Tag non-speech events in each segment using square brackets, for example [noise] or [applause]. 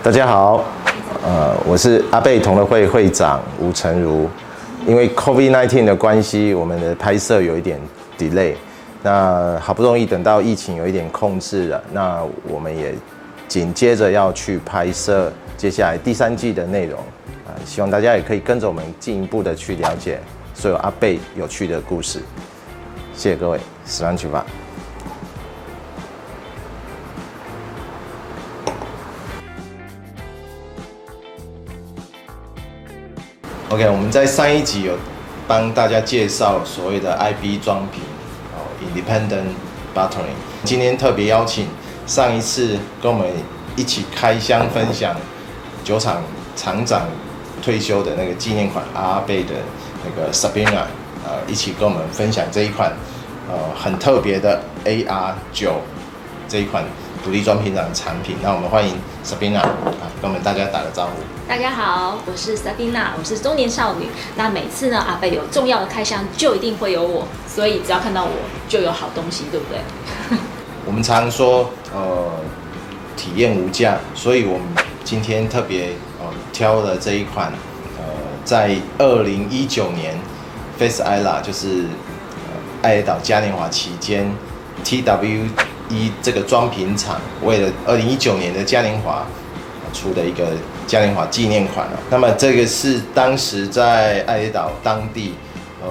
大家好，呃，我是阿贝同乐会会长吴成儒。因为 COVID-19 的关系，我们的拍摄有一点 delay。那好不容易等到疫情有一点控制了，那我们也紧接着要去拍摄接下来第三季的内容啊，希望大家也可以跟着我们进一步的去了解所有阿贝有趣的故事。谢谢各位，十万去吧。OK，我们在上一集有帮大家介绍所谓的 IB 装瓶哦，Independent Bottling。今天特别邀请上一次跟我们一起开箱分享酒厂厂长退休的那个纪念款阿贝的那个 Sabina，呃，一起跟我们分享这一款呃很特别的 AR 酒这一款独立装瓶厂的产品。那我们欢迎 Sabina 啊，跟我们大家打个招呼。大家好，我是 Sabina，我是中年少女。那每次呢，阿贝有重要的开箱，就一定会有我，所以只要看到我，就有好东西，对不对？[laughs] 我们常说，呃，体验无价，所以我们今天特别呃挑了这一款，呃，在二零一九年 Face Isla 就是爱尔岛嘉年华期间一这个装瓶厂为了二零一九年的嘉年华出的一个。嘉年华纪念款了，那么这个是当时在爱丽岛当地，呃，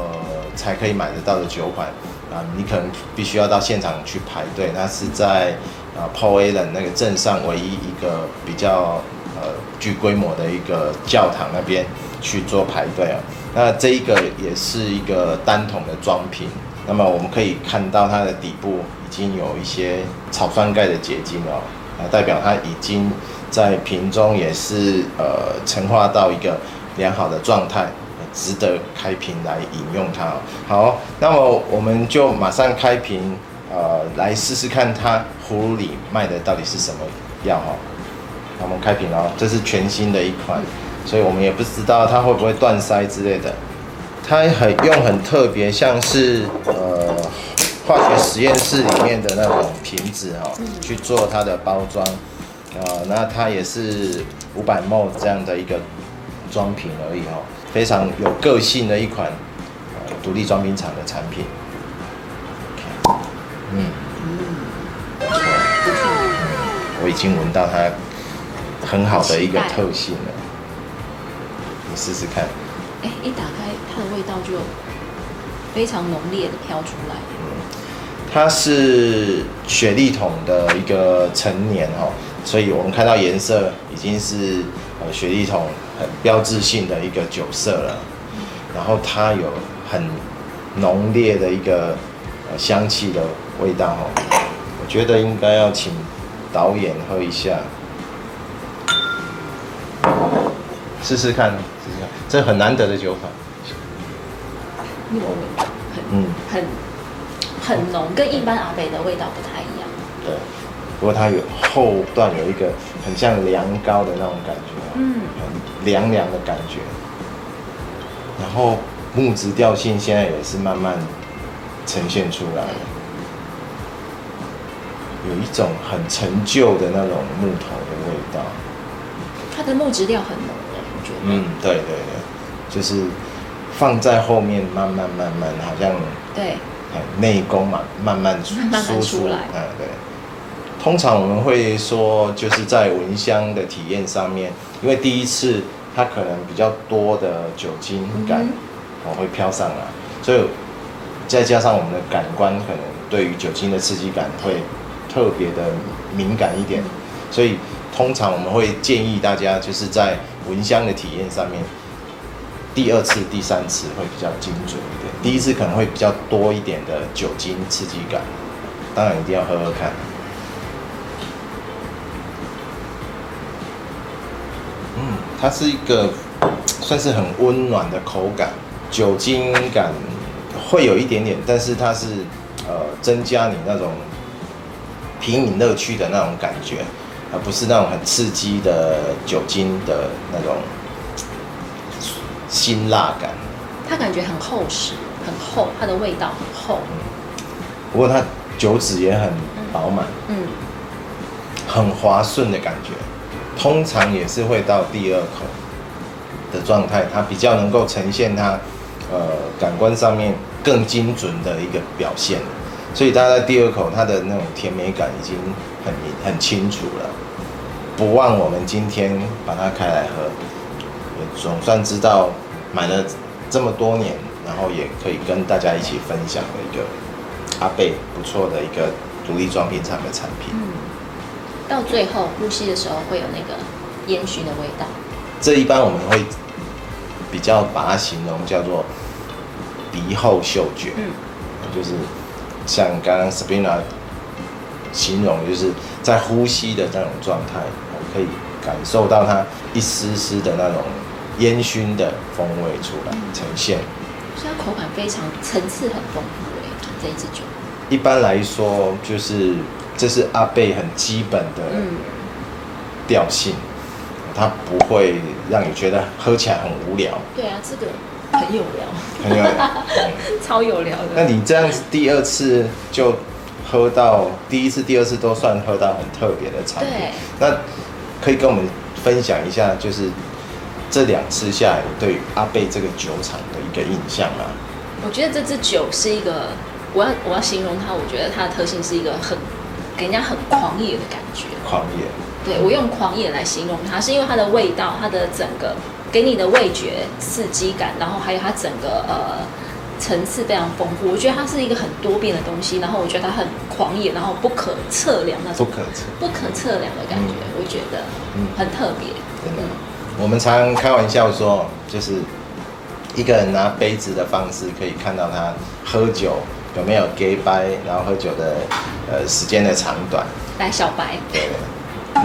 才可以买得到的酒款啊，你可能必须要到现场去排队。那是在啊 p o l a n 那个镇上唯一一个比较呃具规模的一个教堂那边去做排队啊。那这一个也是一个单桶的装瓶，那么我们可以看到它的底部已经有一些草酸钙的结晶哦，啊，代表它已经。在瓶中也是呃陈化到一个良好的状态，值得开瓶来饮用它。好，那么我们就马上开瓶，呃，来试试看它葫芦里卖的到底是什么药哈。那我们开瓶哦，这是全新的一款，所以我们也不知道它会不会断塞之类的。它很用很特别，像是呃化学实验室里面的那种瓶子哈，去做它的包装。呃，那它也是五百 ml 这样的一个装瓶而已哦，非常有个性的一款呃独立装瓶厂的产品。嗯，我已经闻到它很好的一个特性了。你试试看。哎，一打开它的味道就非常浓烈的飘出来。嗯，它是雪莉桶的一个成年哦。所以我们看到颜色已经是呃雪莉桶很标志性的一个酒色了，然后它有很浓烈的一个呃香气的味道哦，我觉得应该要请导演喝一下，试试看，试试看，这很难得的酒款，很嗯。很很浓，跟一般阿北的味道不太一样，对。不过它有后段有一个很像凉糕的那种感觉，嗯，很凉凉的感觉。然后木质调性现在也是慢慢呈现出来了，有一种很陈旧的那种木头的味道。它的木质调很浓的，我觉得。嗯，对对对，就是放在后面慢慢慢慢，好像对，内功嘛，慢慢输出来，嗯，对。通常我们会说，就是在闻香的体验上面，因为第一次它可能比较多的酒精感，哦会飘上来，所以再加上我们的感官可能对于酒精的刺激感会特别的敏感一点，所以通常我们会建议大家就是在闻香的体验上面，第二次、第三次会比较精准一点，第一次可能会比较多一点的酒精刺激感，当然一定要喝喝看。嗯它是一个算是很温暖的口感，酒精感会有一点点，但是它是呃增加你那种品饮乐趣的那种感觉，而不是那种很刺激的酒精的那种辛辣感。它感觉很厚实，很厚，它的味道很厚。嗯，不过它酒质也很饱满，嗯，很滑顺的感觉。通常也是会到第二口的状态，它比较能够呈现它呃感官上面更精准的一个表现。所以大家在第二口，它的那种甜美感已经很很清楚了。不忘我们今天把它开来喝，也总算知道买了这么多年，然后也可以跟大家一起分享的一个阿贝不错的一个独立装瓶厂的产品。嗯，到最后呼吸的时候会有那个烟熏的味道。这一般我们会比较把它形容叫做鼻后嗅觉，嗯，就是像刚刚 Sabrina 形容，就是在呼吸的那种状态。我可以感受到它一丝丝的那种烟熏的风味出来呈现，所以它口感非常层次很丰富诶，这一支酒。一般来说，就是这是阿贝很基本的调性，它不会让你觉得喝起来很无聊。对啊，这个很有聊，很有聊，[laughs] 超有聊的。那你这样子第二次就喝到第一次、第二次都算喝到很特别的产品，对那。可以跟我们分享一下，就是这两次下来对阿贝这个酒厂的一个印象啊？我觉得这支酒是一个，我要我要形容它，我觉得它的特性是一个很给人家很狂野的感觉。狂野。对，我用狂野来形容它，是因为它的味道，它的整个给你的味觉刺激感，然后还有它整个呃。层次非常丰富，我觉得它是一个很多变的东西，然后我觉得它很狂野，然后不可测量那种不可测不可测量的感觉，嗯、我觉得很特别。真的，我们常开玩笑说，就是一个人拿杯子的方式可以看到他喝酒有没有 gay 掰，然后喝酒的呃时间的长短。来，小白。对，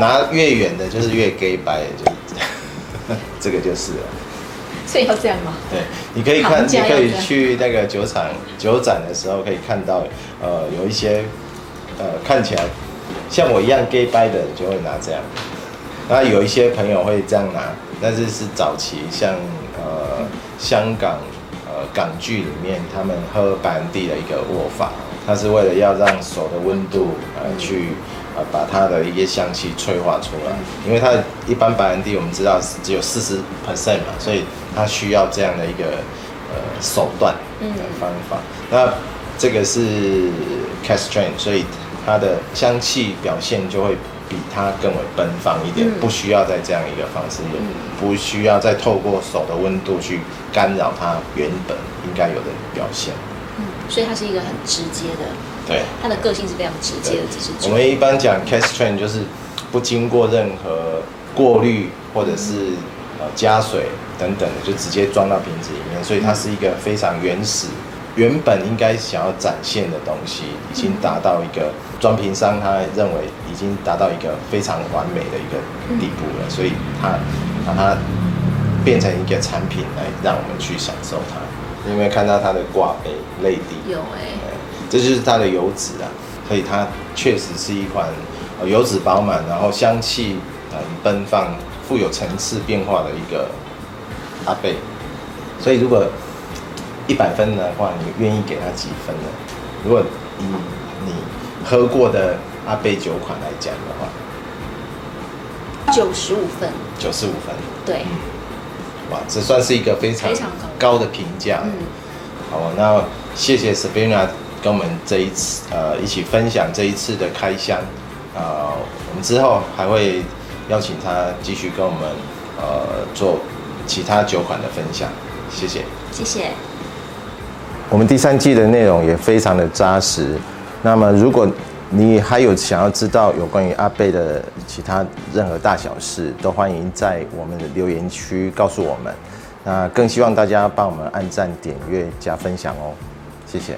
拿越远的就是越 gay 掰，就是 [laughs] 这个就是了。所以要这样吗？对，你可以看，你可以去那个酒厂酒展的时候，可以看到，呃，有一些，呃，看起来像我一样 gay 掰的，就会拿这样。然后有一些朋友会这样拿，但是是早期像呃香港呃港剧里面他们喝白兰地的一个握法，它是为了要让手的温度呃去。呃，把它的一些香气催化出来，因为它一般白兰地我们知道是只有四十 percent 嘛，所以它需要这样的一个呃手段的方法。嗯、那这个是 cask strength，所以它的香气表现就会比它更为奔放一点，嗯、不需要再这样一个方式，也不需要再透过手的温度去干扰它原本应该有的表现。嗯，所以它是一个很直接的。对，它的个性是非常直接的，只是我们一般讲 cask strength 就是不经过任何过滤或者是呃加水等等的，就直接装到瓶子里面，所以它是一个非常原始，原本应该想要展现的东西，已经达到一个装瓶商他认为已经达到一个非常完美的一个地步了，所以他把它变成一个产品来让我们去享受它。有没有看到它的挂杯泪滴，有哎、欸。这就是它的油脂啊，所以它确实是一款油脂饱满，然后香气很奔放、富有层次变化的一个阿贝。所以如果一百分的话，你愿意给他几分呢？如果以你喝过的阿贝酒款来讲的话，九十五分。九十五分。对。哇，这算是一个非常高的评价。嗯。好，那谢谢 Sabrina。跟我们这一次呃一起分享这一次的开箱，呃，我们之后还会邀请他继续跟我们呃做其他酒款的分享，谢谢。谢谢。我们第三季的内容也非常的扎实，那么如果你还有想要知道有关于阿贝的其他任何大小事，都欢迎在我们的留言区告诉我们。那更希望大家帮我们按赞、点阅、加分享哦，谢谢。